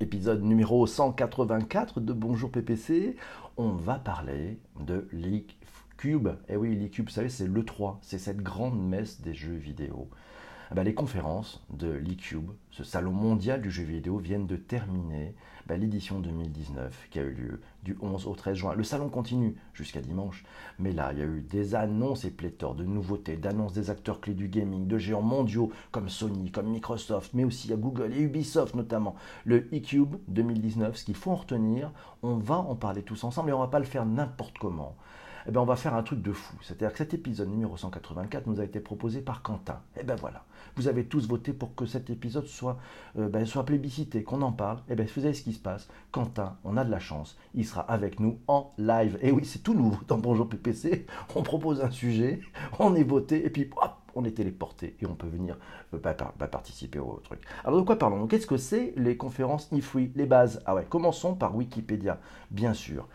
épisode numéro 184 de Bonjour PPC. On va parler de League Cube. Et eh oui, League Cube, vous savez, c'est l'E3, c'est cette grande messe des jeux vidéo. Eh ben, les conférences de l'eCube, ce salon mondial du jeu vidéo, viennent de terminer ben, l'édition 2019 qui a eu lieu du 11 au 13 juin. Le salon continue jusqu'à dimanche, mais là, il y a eu des annonces et pléthore de nouveautés, d'annonces des acteurs clés du gaming, de géants mondiaux comme Sony, comme Microsoft, mais aussi à Google et Ubisoft notamment. Le eCube 2019, ce qu'il faut en retenir, on va en parler tous ensemble et on va pas le faire n'importe comment eh ben on va faire un truc de fou. C'est-à-dire que cet épisode numéro 184 nous a été proposé par Quentin. Et eh ben voilà, vous avez tous voté pour que cet épisode soit, euh, ben, soit plébiscité, qu'on en parle. Et eh ben vous savez ce qui se passe. Quentin, on a de la chance, il sera avec nous en live. Et oui, c'est tout nouveau dans Bonjour PPC. On propose un sujet, on est voté, et puis hop, on est téléporté et on peut venir euh, bah, bah, participer au truc. Alors de quoi parlons Qu'est-ce que c'est les conférences IFRI Les bases? Ah ouais, commençons par Wikipédia, bien sûr.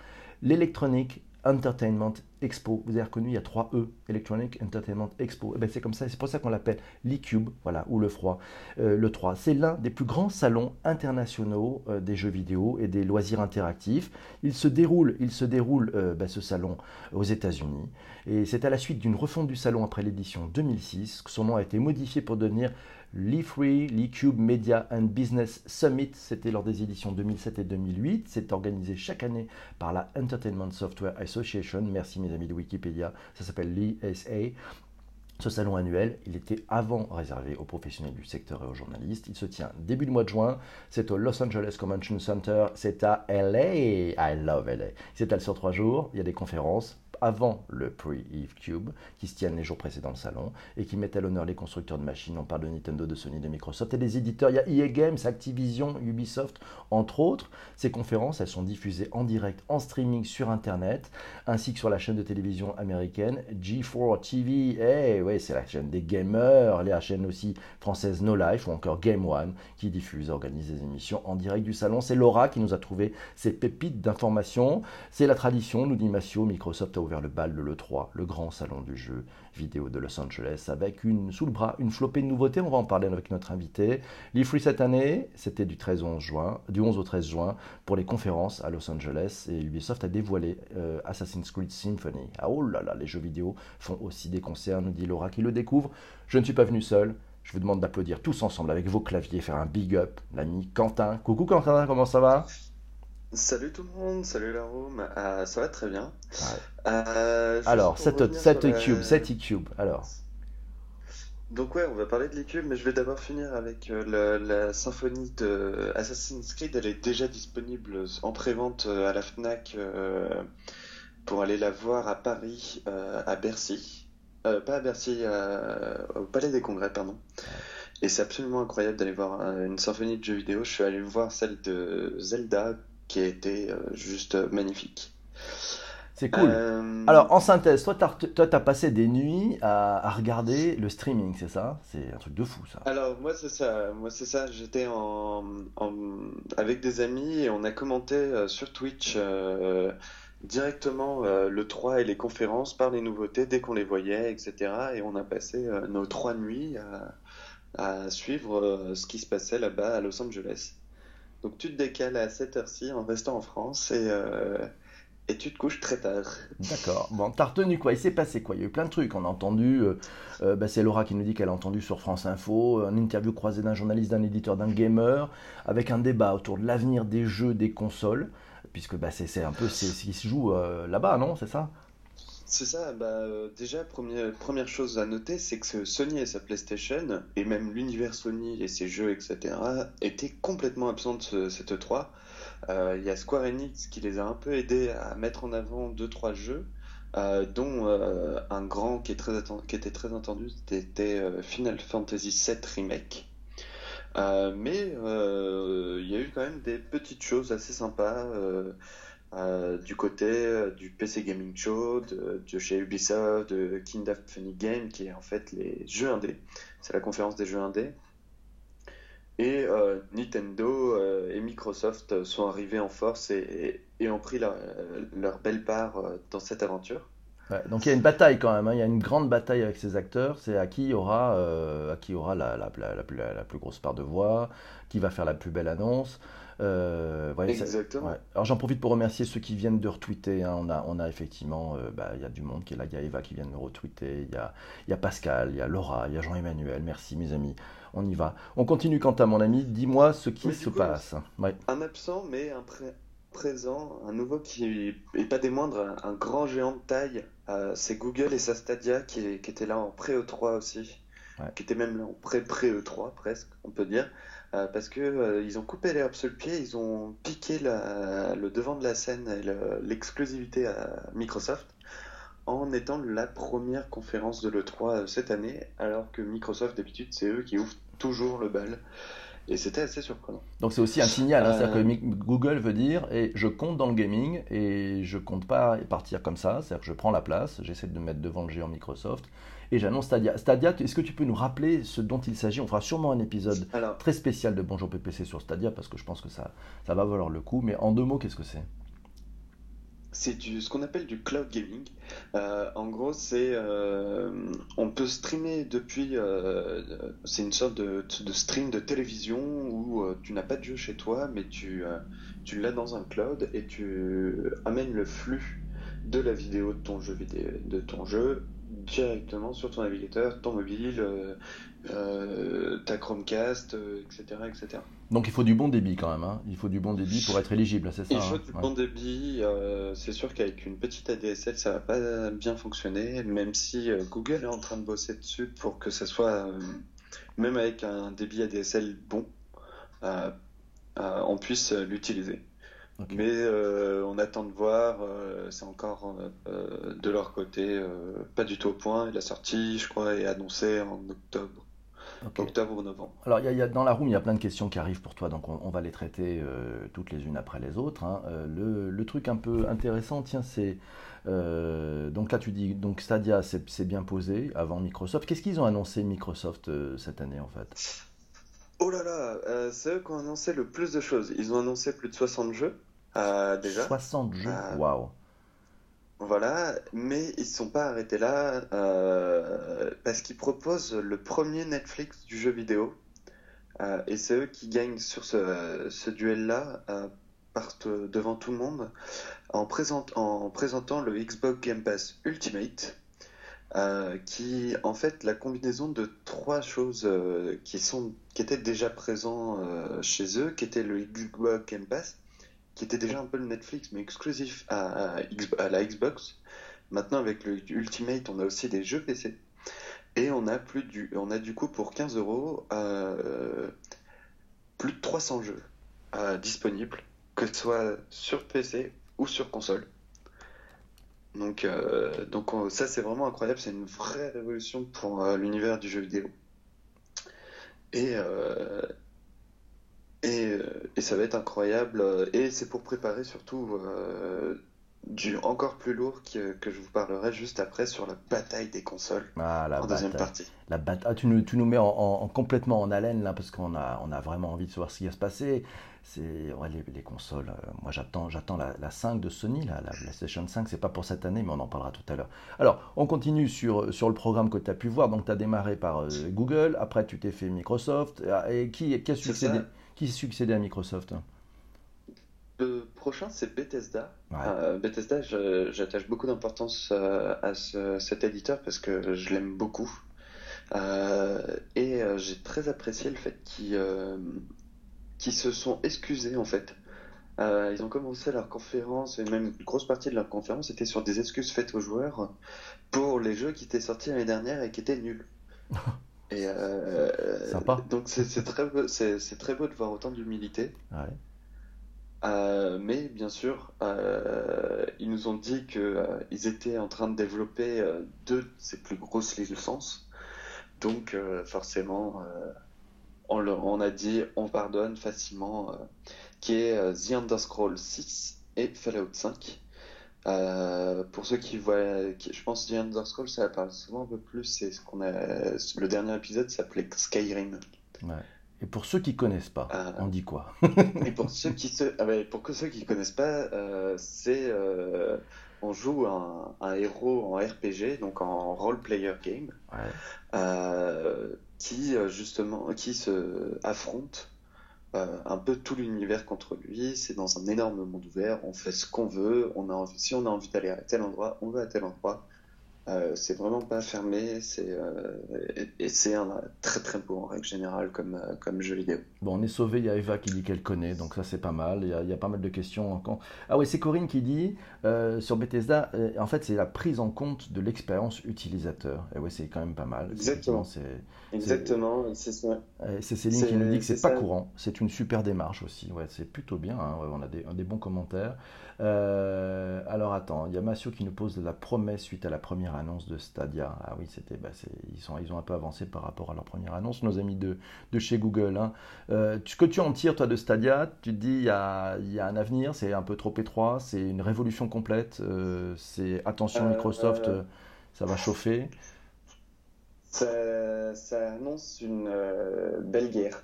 L'électronique Entertainment Expo. Vous avez reconnu, il y a trois E, Electronic Entertainment Expo. Eh ben, c'est comme ça, c'est pour ça qu'on l'appelle l'e-cube, voilà, ou le froid. Euh, le 3, c'est l'un des plus grands salons internationaux euh, des jeux vidéo et des loisirs interactifs. Il se déroule, il se déroule euh, ben, ce salon aux États-Unis. Et c'est à la suite d'une refonte du salon après l'édition 2006 que son nom a été modifié pour devenir l'E3, l'eCube Media and Business Summit, c'était lors des éditions 2007 et 2008. C'est organisé chaque année par la Entertainment Software Association. Merci mes amis de Wikipédia. Ça s'appelle l'ESA. Ce salon annuel, il était avant réservé aux professionnels du secteur et aux journalistes. Il se tient début du mois de juin. C'est au Los Angeles Convention Center. C'est à LA. I love LA. C'est sur trois jours. Il y a des conférences, avant le pre-Eve Cube, qui se tiennent les jours précédents le salon, et qui mettent à l'honneur les constructeurs de machines. On parle de Nintendo, de Sony, de Microsoft, et des éditeurs. Il y a EA Games, Activision, Ubisoft, entre autres. Ces conférences, elles sont diffusées en direct, en streaming sur Internet, ainsi que sur la chaîne de télévision américaine G4 TV. Eh ouais, c'est la chaîne des gamers, la chaîne aussi française No Life, ou encore Game One, qui diffuse et organise des émissions en direct du salon. C'est Laura qui nous a trouvé ces pépites d'informations. C'est la tradition, nous dit Massio, Microsoft a vers le bal de l'E3, le grand salon du jeu vidéo de Los Angeles, avec une, sous le bras une flopée de nouveautés. On va en parler avec notre invité. L'E3 cette année, c'était du, 13 11 juin, du 11 au 13 juin pour les conférences à Los Angeles et Ubisoft a dévoilé euh, Assassin's Creed Symphony. Ah oh là là, les jeux vidéo font aussi des concerts, nous dit Laura qui le découvre. Je ne suis pas venu seul. Je vous demande d'applaudir tous ensemble avec vos claviers, faire un big up, l'ami Quentin. Coucou Quentin, comment ça va? Salut tout le monde, salut la room, euh, ça va très bien. Euh, alors, cette, cette e-cube, cette e-cube, alors. Donc ouais, on va parler de l'e-cube, mais je vais d'abord finir avec euh, la, symphonie de Assassin's Creed. Elle est déjà disponible en pré-vente à la FNAC pour aller la voir à Paris, à Bercy. pas à Bercy, au Palais des Congrès, pardon. Et c'est absolument incroyable d'aller voir une symphonie de jeux vidéo. Je suis allé voir celle de Zelda qui a été euh, juste magnifique. C'est cool. Euh, Alors, en synthèse, toi, tu as, passé des nuits à, regarder le streaming, c'est ça? C'est un truc de fou, ça. Alors, moi, c'est ça. Moi, c'est ça. J'étais en, avec des amis et on a commenté euh, sur Twitch directement le 3 et les conférences par les nouveautés dès qu'on les voyait, etc. Et on a passé nos trois nuits à suivre ce qui se passait là-bas à Los Angeles. Donc tu te décales à cette heure-ci en restant en France et, euh, et tu te couches très tard. D'accord. Bon, t'as retenu quoi? Il s'est passé quoi? Il y a eu plein de trucs. On a entendu, euh, euh, bah, c'est Laura qui nous dit qu'elle a entendu sur France Info, une interview croisée d'un journaliste, d'un éditeur, d'un gamer, avec un débat autour de l'avenir des jeux, des consoles, puisque bah, c'est un peu ce qui se joue là-bas, non? C'est ça? C'est ça, bah, euh, déjà, première, première chose à noter, c'est que Sony et sa PlayStation, et même l'univers Sony et ses jeux, etc., étaient complètement absents de cette E3. Euh, il y a Square Enix qui les a un peu aidés à mettre en avant 2-3 jeux, euh, dont un grand qui, est très qui était très attendu, c'était Final Fantasy VII Remake. mais il y a eu quand même des petites choses assez sympas. Euh, du côté euh, du PC Gaming Show, de, chez Ubisoft, de Kind of Funny Game, qui est en fait les jeux indés. C'est la conférence des jeux indés. Et euh, Nintendo et Microsoft sont arrivés en force et, ont pris leur, belle part dans cette aventure. donc il y a une bataille quand même, hein. il y a une grande bataille avec ces acteurs, c'est à qui à qui aura la, plus, grosse part de voix, qui va faire la plus belle annonce. Euh, Exactement. Alors j'en profite pour remercier ceux qui viennent de retweeter. Hein. On, a, on a effectivement, euh, bah, il y a du monde qui est là. Il y a Eva qui vient de me retweeter. Il y a, y a Pascal, il y a Laura, il y a Jean-Emmanuel. Merci mes amis. On y va. On continue quant à mon ami. Dis-moi ce qui se passe. Un absent, mais un présent, un nouveau qui est pas des moindres, un grand géant de taille. Euh, c'est Google et sa Stadia qui, qui était là en pré-E3 aussi. Qui était même là en pré-pré-E3 presque, on peut dire. Euh, parce que euh, ils ont coupé l'herbe sous le pied, ils ont piqué le devant de la scène et l'exclusivité à Microsoft en étant la première conférence de l'E3 euh, cette année, alors que Microsoft d'habitude c'est eux qui ouvrent toujours le bal. Et c'était assez surprenant. Donc c'est aussi un signal, hein, c'est-à-dire que Google veut dire et je compte dans le gaming et je compte pas partir comme ça, c'est-à-dire que je prends la place, j'essaie de me mettre devant le géant Microsoft et j'annonce Stadia. Stadia, est-ce que tu peux nous rappeler ce dont il s'agit? On fera sûrement un épisode très spécial de Bonjour PPC sur Stadia parce que je pense que ça, ça va valoir le coup. Mais en deux mots, qu'est-ce que c'est? C'est ce qu'on appelle du cloud gaming. Euh, en gros, c'est euh, on peut streamer depuis. Euh, c'est une sorte de, de, stream de télévision où tu n'as pas de jeu chez toi, mais tu tu l'as dans un cloud et tu amènes le flux de la vidéo de ton jeu vidéo, de ton jeu directement sur ton navigateur, ton mobile, euh, euh, ta Chromecast, etc., euh, etc. Donc il faut du bon débit quand même, hein. il faut du bon débit pour être éligible, c'est ça Il faut hein. du bon débit, c'est sûr qu'avec une petite ADSL ça va pas bien fonctionner, même si Google est en train de bosser dessus pour que ça soit, même avec un débit ADSL bon, on puisse l'utiliser. Mais euh, on attend de voir, euh, c'est encore euh, de leur côté pas du tout au point. la sortie, je crois, est annoncée en octobre. Octobre ou novembre. Alors, y y a, dans la room, il y a plein de questions qui arrivent pour toi, donc on, va les traiter toutes les unes après les autres. Hein. Le, le, truc un peu intéressant, tiens, c'est. donc là, tu dis, donc Stadia, c'est bien posé avant Microsoft. Qu'est-ce qu'ils ont annoncé Microsoft cette année en fait? Oh là là, c'est eux qui ont annoncé le plus de choses. Ils ont annoncé plus de 60 jeux. Euh, déjà. 60 jeux, euh, waouh. Voilà, mais ils ne sont pas arrêtés là euh, parce qu'ils proposent le premier Netflix du jeu vidéo. et c'est eux qui gagnent sur ce, duel-là, partent devant tout le monde en, en présentant le Xbox Game Pass Ultimate. qui en fait la combinaison de trois choses qui sont qui étaient déjà présents chez eux, qui étaient le Xbox Game Pass, qui était déjà un peu le Netflix, mais exclusif à, la Xbox. Maintenant, avec le Ultimate, on a aussi des jeux PC. Et on a, plus du, on a du coup pour 15 euros euh, plus de 300 jeux euh, disponibles, que ce soit sur PC ou sur console. Donc, euh, donc ça c'est vraiment incroyable, c'est une vraie révolution pour l'univers du jeu vidéo. Et, euh, et, ça va être incroyable. Euh, et c'est pour préparer surtout euh, du encore plus lourd que, que, je vous parlerai juste après sur la bataille des consoles ah, la en deuxième partie. La bataille. Ah, tu, nous, tu nous mets en, complètement en haleine là parce qu'on a, on a vraiment envie de savoir ce qui va se passer. C'est ouais, les, les, consoles. moi j'attends, j'attends la, la, 5 de Sony, la, la PlayStation 5. C'est pas pour cette année, mais on en parlera tout à l'heure. Alors on continue sur, sur le programme que tu as pu voir. Donc tu as démarré par Google, après tu t'es fait Microsoft. Et qui, qui a succédé qui succédait à Microsoft Le prochain, c'est Bethesda. Euh, Bethesda, j'attache beaucoup d'importance euh, à cet éditeur parce que je l'aime beaucoup. Euh, et j'ai très apprécié le fait qu'ils se sont excusés en fait. ils ont commencé leur conférence, et même une grosse partie de leur conférence était sur des excuses faites aux joueurs pour les jeux qui étaient sortis l'année dernière et qui étaient nuls. Et euh, Sympa. Donc c'est très, beau, très beau de voir autant d'humilité. Euh, mais bien sûr, euh, ils nous ont dit qu'ils étaient en train de développer deux de ses plus grosses licences. Donc forcément, on, on, a dit on pardonne facilement, qui est The Underscroll 6 et Fallout 5. Euh, pour ceux qui voient, je pense The Elder Scrolls, ça parle souvent un peu plus. C'est ce qu'on a. Le dernier épisode s'appelait Skyrim. Ouais. Et pour ceux qui connaissent pas, euh, on dit quoi? Et pour ceux qui se, ah pour que ceux qui connaissent pas, euh, c'est on joue un, un, héros en RPG, donc en role player game, qui justement qui se affronte un peu tout l'univers contre lui. C'est dans un énorme monde ouvert. On fait ce qu'on veut. On a si on a envie d'aller à tel endroit, on va à tel endroit. Euh, c'est vraiment pas fermé, c'est euh, et, c'est un très très beau en règle générale comme, euh, comme jeu vidéo. Bon, on est sauvé, il y a Eva qui dit qu'elle connaît, donc ça c'est pas mal. Il y, a, il y, a, pas mal de questions. Ah oui, c'est Corinne qui dit sur Bethesda, en fait c'est la prise en compte de l'expérience utilisateur. Et oui, c'est quand même pas mal. Exactement. C'est, Exactement, c'est C'est Céline qui nous dit que c'est pas courant, c'est une super démarche aussi. Ouais, c'est plutôt bien, hein. on a des, des bons commentaires. alors attends, il y a Massio qui nous pose la promesse suite à la première annonce de Stadia. Ah oui, c'était, bah, ils, sont, ils ont un peu avancé par rapport à leur première annonce, nos amis de, de chez Google. Hein. Euh, ce que tu en tires, toi, de Stadia, tu te dis, il y a, y a, un avenir, c'est un peu trop étroit, c'est une révolution complète, euh, c'est attention euh, Microsoft, ça va chauffer. Ça, annonce une belle guerre.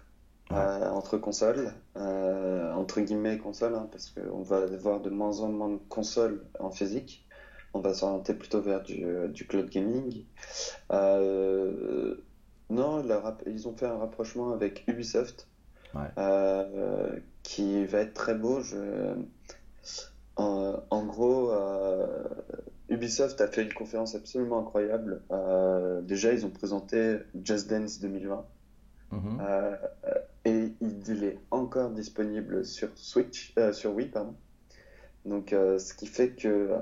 entre consoles, entre guillemets consoles, hein, parce qu'on va avoir de moins en moins de consoles en physique on va s'orienter plutôt vers du, euh, cloud gaming. Euh, non, ils ont fait un rapprochement avec Ubisoft, euh, qui va être très beau. En, gros, Ubisoft a fait une conférence absolument incroyable. déjà, ils ont présenté Just Dance 2020. Mhm. et il est encore disponible sur Switch, sur Wii, pardon. Donc, euh, ce qui fait que euh,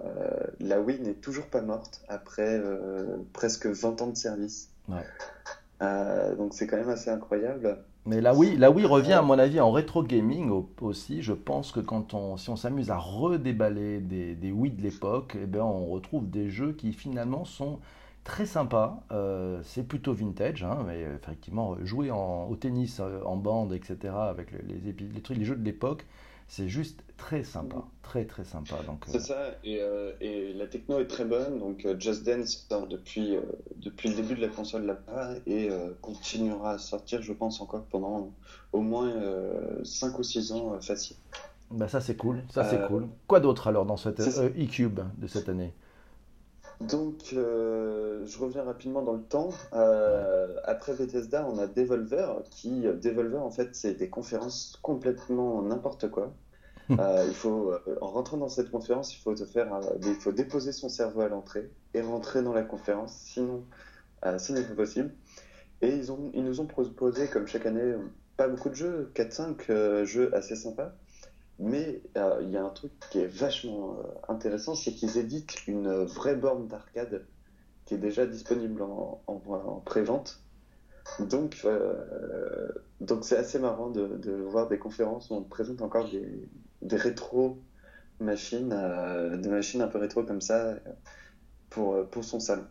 la Wii n'est toujours pas morte après euh, presque 20 ans de service. donc, c'est quand même assez incroyable. Mais la Wii, la Wii revient, à mon avis, en rétro gaming aussi. Je pense que quand on, si on s'amuse à redéballer des, des Wii de l'époque, eh ben, on retrouve des jeux qui finalement sont très sympas. c'est plutôt vintage, hein, mais effectivement, jouer au tennis en bande, etc., avec les, les, trucs, les jeux de l'époque, c'est juste très sympa, très très sympa. Donc, C'est euh, ça, et, euh, et, la techno est très bonne. Donc euh, Just Dance sort depuis, depuis le début de la console là-bas et continuera à sortir, je pense, encore pendant au moins 5 ou 6 ans facile. Bah ça c'est cool, ça c'est cool. Quoi d'autre alors dans cette e-cube de cette année? Donc, je reviens rapidement dans le temps. après Bethesda, on a Devolver, qui, Devolver, en fait, c'est des conférences complètement n'importe quoi. Euh, il faut, euh, en rentrant dans cette conférence, il faut, faire, il faut déposer son cerveau à l'entrée et rentrer dans la conférence, sinon euh, ce n'est pas possible. Et ils, ont, ils nous ont proposé, comme chaque année, pas beaucoup de jeux, 4-5 jeux assez sympas. Mais il y a un truc qui est vachement intéressant, c'est qu'ils éditent une vraie borne d'arcade qui est déjà disponible en, en, pré-vente. Donc, donc c'est assez marrant de, de, voir des conférences où on présente encore des, des rétro machines, euh, des machines un peu rétro comme ça euh, pour, euh, pour son salon.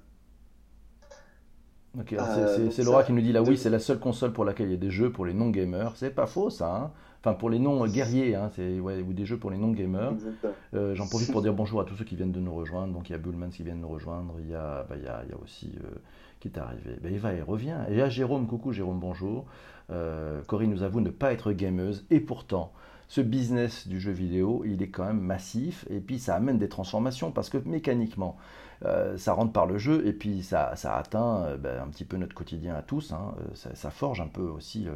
c'est Laura qui nous dit là, oui, c'est la seule console pour laquelle il y a des jeux pour les non-gamers. C'est pas faux, ça. Hein. Enfin, pour les non-guerriers, hein, c'est ouais, ou des jeux pour les non-gamers. J'en profite pour dire bonjour à tous ceux qui viennent de nous rejoindre. Donc, il y a Bullman qui vient de nous rejoindre. Il y a, bah, il y a, il y a aussi qui est arrivé. Bah, Eva, il revient. Et a Jérôme. Coucou, Jérôme, bonjour. Corinne nous avoue ne pas être gameuse. Et pourtant, ce business du jeu vidéo, il est quand même massif et puis ça amène des transformations parce que mécaniquement, euh, ça rentre par le jeu et puis ça, ça atteint euh, ben, un petit peu notre quotidien à tous. Hein. Euh, ça, forge un peu aussi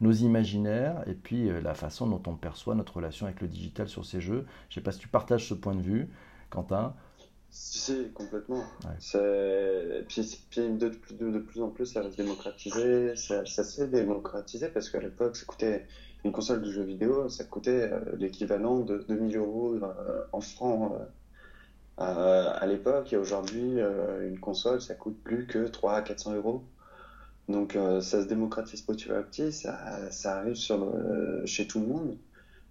nos imaginaires et puis la façon dont on perçoit notre relation avec le digital sur ces jeux. Je ne sais pas si tu partages ce point de vue, Quentin. Si, complètement. Puis, de, de, plus en plus, ça va se démocratiser. Ça, ça s'est démocratisé parce qu'à l'époque, ça coûtait une console de jeux vidéo, ça coûtait euh, l'équivalent de 2000 euros en francs euh, à l'époque. Et aujourd'hui, une console, ça coûte plus que 300 à 400 euros. Donc ça se démocratise petit à petit, ça, arrive chez tout le monde.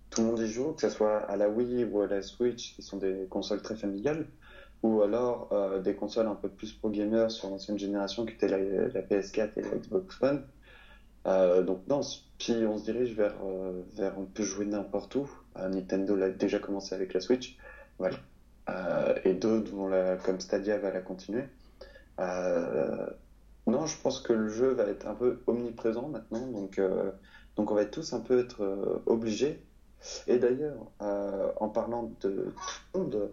Tout le monde y joue, que ce soit à la Wii ou à la Switch, qui sont des consoles très familiales, ou alors des consoles un peu plus pro gamers sur l'ancienne génération, qui étaient la, la PS4 et la Xbox One. Euh, donc non, puis on se dirige vers, euh, vers on peut jouer n'importe où. Euh, Nintendo l'a déjà commencé avec la Switch, voilà. Et d'autres vont la, comme Stadia va la continuer. non, je pense que le jeu va être un peu omniprésent maintenant, donc donc on va tous un peu être obligés. Et d'ailleurs, en parlant de tout le monde,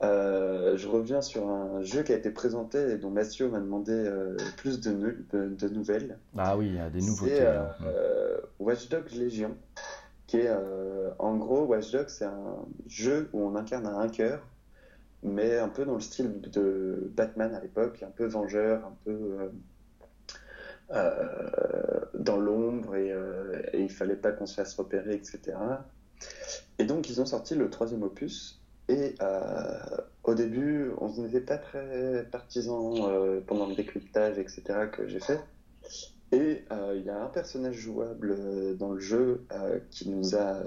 je reviens sur un jeu qui a été présenté et dont Mathieu m'a demandé plus de, de, nouvelles. Ah oui, il y a des nouveautés. C'est hein. Watch Dogs Légion, qui est en gros Watch Dogs, c'est un jeu où on incarne un hacker mais un peu dans le style de Batman à l'époque, un peu vengeur, un peu euh, euh, dans l'ombre et, euh, et, il fallait pas qu'on se fasse repérer, etc. Et donc ils ont sorti le troisième opus et au début on n'était pas très partisans pendant le décryptage, etc. que j'ai fait. Et il y a un personnage jouable dans le jeu qui nous a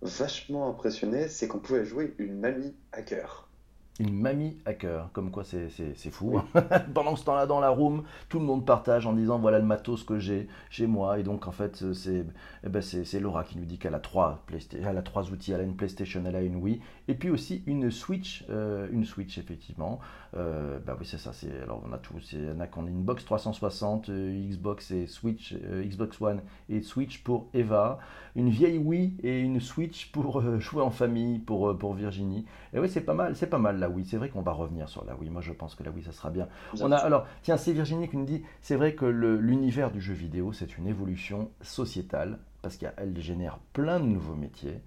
vachement impressionné, c'est qu'on pouvait jouer une mamie hacker une mamie hacker, comme quoi c'est fou. Hein. Pendant ce temps-là, dans la room, tout le monde partage en disant voilà le matos que j'ai chez moi. Et donc, en fait, c'est eh ben, Laura qui nous dit qu'elle a, trois elle a trois outils. Elle a une PlayStation, elle a une Wii. Et puis aussi une Switch, euh, une Switch, effectivement. Euh, bah oui, c'est ça. Alors, on a y en a qui ont une box 360, euh, Xbox et Switch, Xbox One et Switch pour Eva. Une vieille Wii et une Switch pour jouer en famille pour, pour Virginie. Et oui, c'est pas mal, c'est pas mal la Wii. C'est vrai qu'on va revenir sur la Wii. Moi, je pense que la Wii, ça sera bien. On a, alors, tiens, c'est Virginie qui nous dit c'est vrai que l'univers du jeu vidéo, c'est une évolution sociétale parce qu'elle génère plein de nouveaux métiers.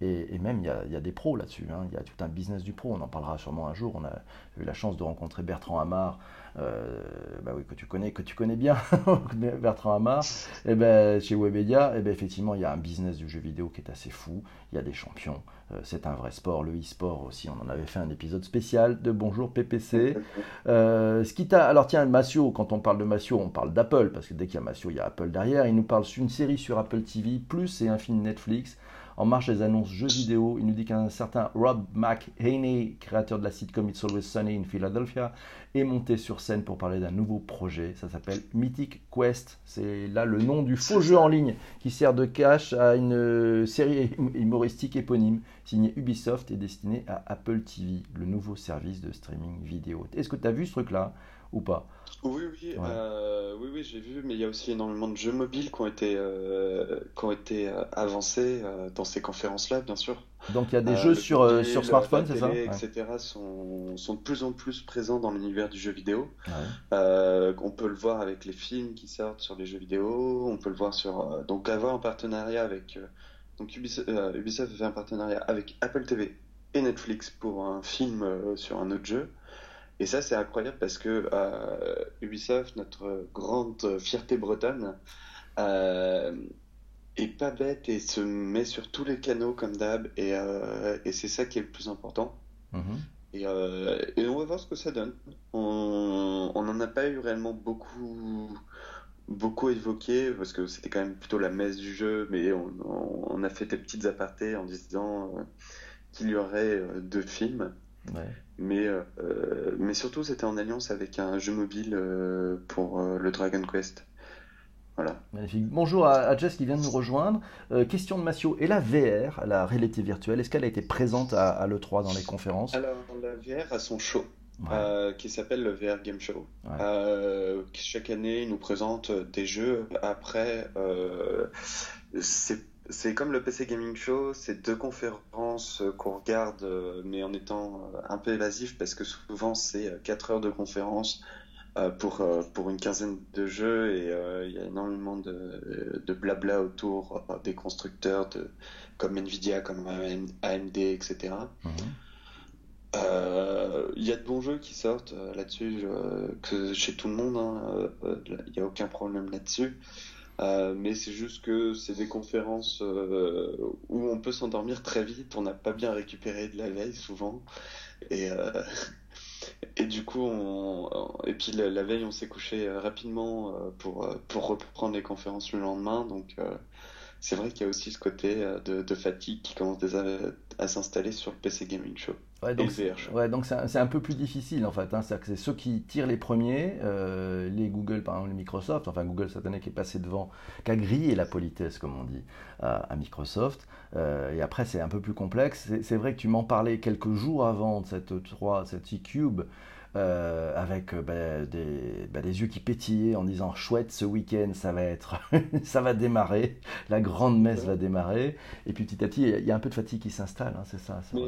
Et, même, il y, a, des pros là-dessus. Hein. Il y a tout un business du pro. On en parlera sûrement un jour. On a eu la chance de rencontrer Bertrand Hamar, euh, bah oui, que tu connais, que tu connais bien, Bertrand Hamar. Et eh ben, chez Webedia, et eh ben, effectivement, il y a un business du jeu vidéo qui est assez fou. Il y a des champions. Euh, c'est un vrai sport. Le e-sport aussi, on en avait fait un épisode spécial de Bonjour PPC. Euh, ce qui t'a... Alors tiens, Massio, quand on parle de Massio, on parle d'Apple, parce que dès qu'il y a Massio, il y a Apple derrière. Il nous parle d'une série sur Apple TV, plus et un film Netflix. En marche des annonces jeux vidéo, il nous dit qu'un certain Rob McHaney, créateur de la sitcom It's Always Sunny in Philadelphia, est monté sur scène pour parler d'un nouveau projet. Ça s'appelle Mythic Quest. C'est là le nom du faux jeu en ligne qui sert de cache à une série humoristique éponyme signée Ubisoft et destinée à Apple TV, le nouveau service de streaming vidéo. Est-ce que tu as vu ce truc-là? Ou pas oui, oui, euh, oui, oui j'ai vu, mais il y a aussi énormément de jeux mobiles qui ont été, euh, qui ont été euh, avancés dans ces conférences-là, bien sûr. Donc il y a des jeux sur, sur smartphone, c'est ça? Etc. Sont, sont, de plus en plus présents dans l'univers du jeu vidéo. on peut le voir avec les films qui sortent sur les jeux vidéo, on peut le voir sur... donc avoir un partenariat avec... donc Ubisoft, Ubisoft fait un partenariat avec Apple TV et Netflix pour un film sur un autre jeu. Et ça, c'est incroyable parce que euh, Ubisoft, notre grande fierté bretonne, euh, est pas bête et se met sur tous les canaux comme d'hab. Et, euh, et c'est ça qui est le plus important. Mhm. Et, et, on va voir ce que ça donne. On n'en a pas eu réellement beaucoup beaucoup évoqué parce que c'était quand même plutôt la messe du jeu, mais on, on a fait des petites apartés en disant qu'il y aurait deux films. Mais, euh, mais surtout, c'était en alliance avec un jeu mobile euh, pour euh, le Dragon Quest. Voilà. Magnifique. Bonjour à, Jess qui vient de nous rejoindre. question de Massio. Et la VR, la réalité virtuelle, est-ce qu'elle a été présente à, l'E3 dans les conférences? Alors, la VR a son show. qui s'appelle le VR Game Show. chaque année, il nous présente des jeux. Après, c'est c'est comme le PC Gaming Show, c'est deux conférences euh, qu'on regarde, euh, mais en étant euh, un peu évasif, parce que souvent c'est 4 heures de conférence pour, pour une quinzaine de jeux, et il y a énormément de, de blabla autour des constructeurs de, comme Nvidia, comme AMD, etc. Mhm. Il y a de bons jeux qui sortent là-dessus, que chez tout le monde, hein, il n'y a aucun problème là-dessus. Euh, mais c'est juste que c'est des conférences euh, où on peut s'endormir très vite, on n'a pas bien récupéré de la veille souvent. Et, euh, et du coup, on, et puis la, veille, on s'est couché rapidement pour, pour reprendre les conférences le lendemain. Donc c'est vrai qu'il y a aussi ce côté de, de fatigue qui commence déjà à s'installer sur le PC Gaming Show. Ouais, donc, ouais, c'est un, peu plus difficile en fait. Hein. C'est ceux qui tirent les premiers, euh, les Google, par exemple, les Microsoft, enfin Google cette année qui est passé devant, qui a grillé la politesse, comme on dit, à, Microsoft. Euh, et après, c'est un peu plus complexe. C'est vrai que tu m'en parlais quelques jours avant de cette 3, cette e-Cube. Avec bah, des, bah, yeux qui pétillaient en disant chouette ce week-end ça va être ça va démarrer. La grande messe va démarrer. Et puis petit à petit il y a un peu de fatigue qui s'installe hein, c'est ça mais,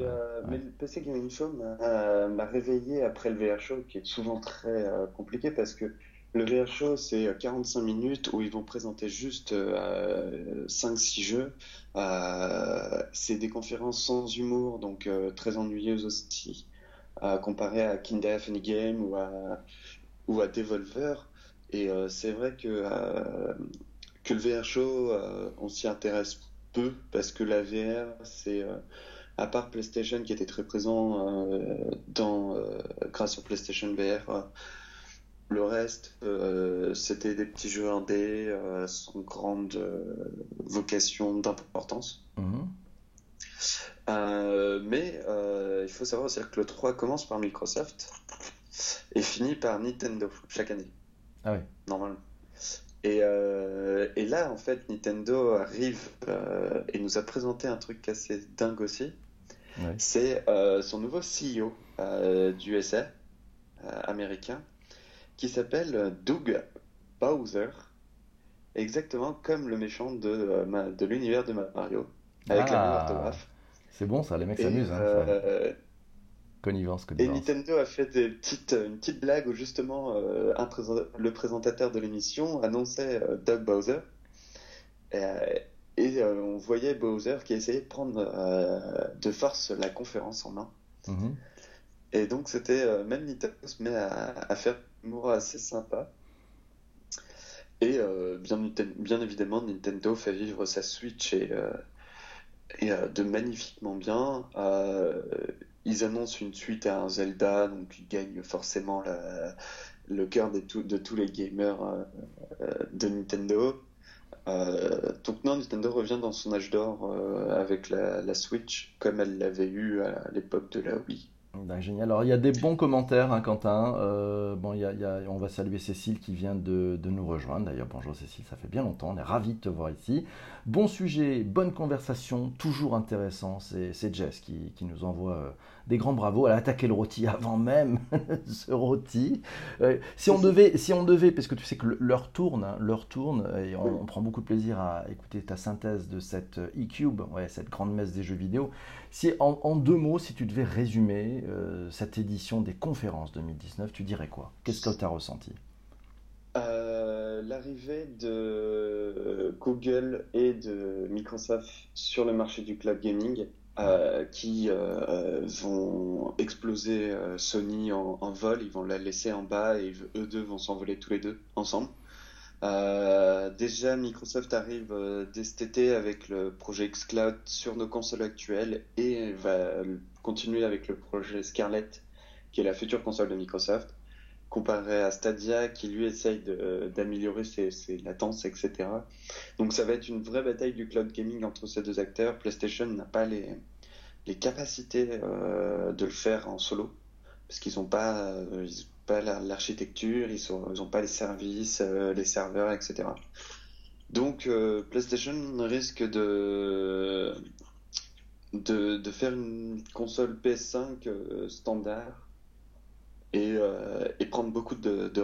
mais, le PC Gaming Show m'a réveillé après le VR Show qui est souvent très compliqué parce que le VR Show, c'est 45 minutes où ils vont présenter juste 5-6 euh, jeux. Euh, c'est des conférences sans humour, donc euh, très ennuyeuses aussi, comparé à Kinder Funny Game ou à, à Devolver. Et c'est vrai que, que le VR Show, on s'y intéresse peu parce que la VR, c'est à part PlayStation qui était très présent dans, grâce au PlayStation VR, le reste, euh, c'était des petits jeux indés euh, sans grande euh, vocation d'importance. Mhm. mais il faut savoir aussi que le 3 commence par Microsoft et finit par Nintendo chaque année. Ah oui. Normalement. Et, et, là, en fait, Nintendo arrive et nous a présenté un truc assez dingue aussi. C'est son nouveau CEO du USA américain qui s'appelle Doug Bowser, exactement comme le méchant de, euh, de l'univers de Mario, avec la même ah. orthographe. C'est bon ça, les mecs s'amusent. Hein, euh, connivence, connivence. Et Nintendo a fait des petites, une petite blague où justement euh, le présentateur de l'émission annonçait Doug Bowser. Et, on voyait Bowser qui essayait de prendre de force la conférence en main. Mhm. Et donc c'était même Nintendo se met à, à faire assez sympa. Et euh, bien, bien, évidemment, Nintendo fait vivre sa Switch et, euh, et euh, de magnifiquement bien. ils annoncent une suite à un Zelda, donc ils gagnent forcément le cœur de, tous les gamers de Nintendo. donc non, Nintendo revient dans son âge d'or avec la, Switch comme elle l'avait eu à l'époque de la Wii. Ben, génial. Alors, il y a des bons commentaires, hein, Quentin. Euh, bon, y a, on va saluer Cécile qui vient de, de nous rejoindre. D'ailleurs, bonjour Cécile, ça fait bien longtemps. On est ravis de te voir ici. Bon sujet, bonne conversation, toujours intéressant. C'est Jess qui, qui, nous envoie euh, des grands bravos. Elle a attaqué le rôti avant même ce rôti. Euh, si, on devait, si on devait, parce que tu sais que l'heure tourne, hein, l'heure tourne, et on, prend beaucoup de plaisir à écouter ta synthèse de cette e-cube, ouais, cette grande messe des jeux vidéo. Si en, deux mots, si tu devais résumer euh, cette édition des conférences 2019, tu dirais quoi? Qu'est-ce que tu as ressenti? Euh, L'arrivée de Google et de Microsoft sur le marché du cloud gaming euh, qui vont exploser Sony en, en, vol, ils vont la laisser en bas et eux deux vont s'envoler tous les deux ensemble. Euh, déjà, Microsoft arrive euh, dès cet été avec le projet xCloud sur nos consoles actuelles et va continuer avec le projet Scarlett, qui est la future console de Microsoft, comparé à Stadia, qui lui essaye d'améliorer ses, latences, etc. Donc ça va être une vraie bataille du cloud gaming entre ces deux acteurs. PlayStation n'a pas les, capacités euh, de le faire en solo, parce qu'ils n'ont pas pas l'architecture, ils n'ont pas les services, euh, les serveurs, etc. Donc euh, PlayStation risque de, de, faire une console PS5 euh, standard et, et, prendre beaucoup de, de.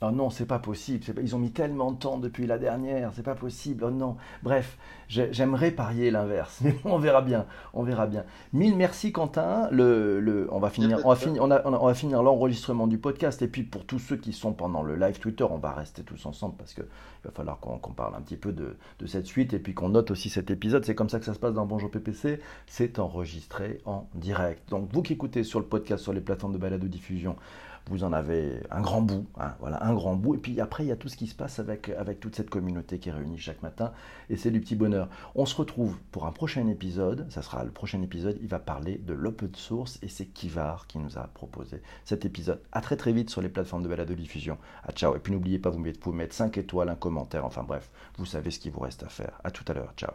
Oh non, c'est pas possible. Ils ont mis tellement de temps depuis la dernière, c'est pas possible. Oh non. Bref, j'aimerais parier l'inverse, mais on verra bien. On verra bien. Mille merci Quentin. Le, on va finir, on va finir, on, on va finir l'enregistrement du podcast. Et puis pour tous ceux qui sont pendant le live Twitter, on va rester tous ensemble parce que il va falloir qu'on parle un petit peu de, de cette suite et puis qu'on note aussi cet épisode. C'est comme ça que ça se passe dans Bonjour PPC. C'est enregistré en direct. Donc vous qui écoutez sur le podcast, sur les plateformes de balade de diffusion vous en avez un grand bout, hein, voilà, un grand bout. Et puis après, il y a tout ce qui se passe avec, toute cette communauté qui est réunie chaque matin. Et c'est du petit bonheur. On se retrouve pour un prochain épisode. Ça sera le prochain épisode. Il va parler de l'open source et c'est Kivar qui nous a proposé cet épisode. À très très vite sur les plateformes de balade de diffusion. À ciao. Et puis n'oubliez pas, vous pouvez mettre 5 étoiles, un commentaire. Enfin bref, vous savez ce qu'il vous reste à faire. À tout à l'heure. Ciao.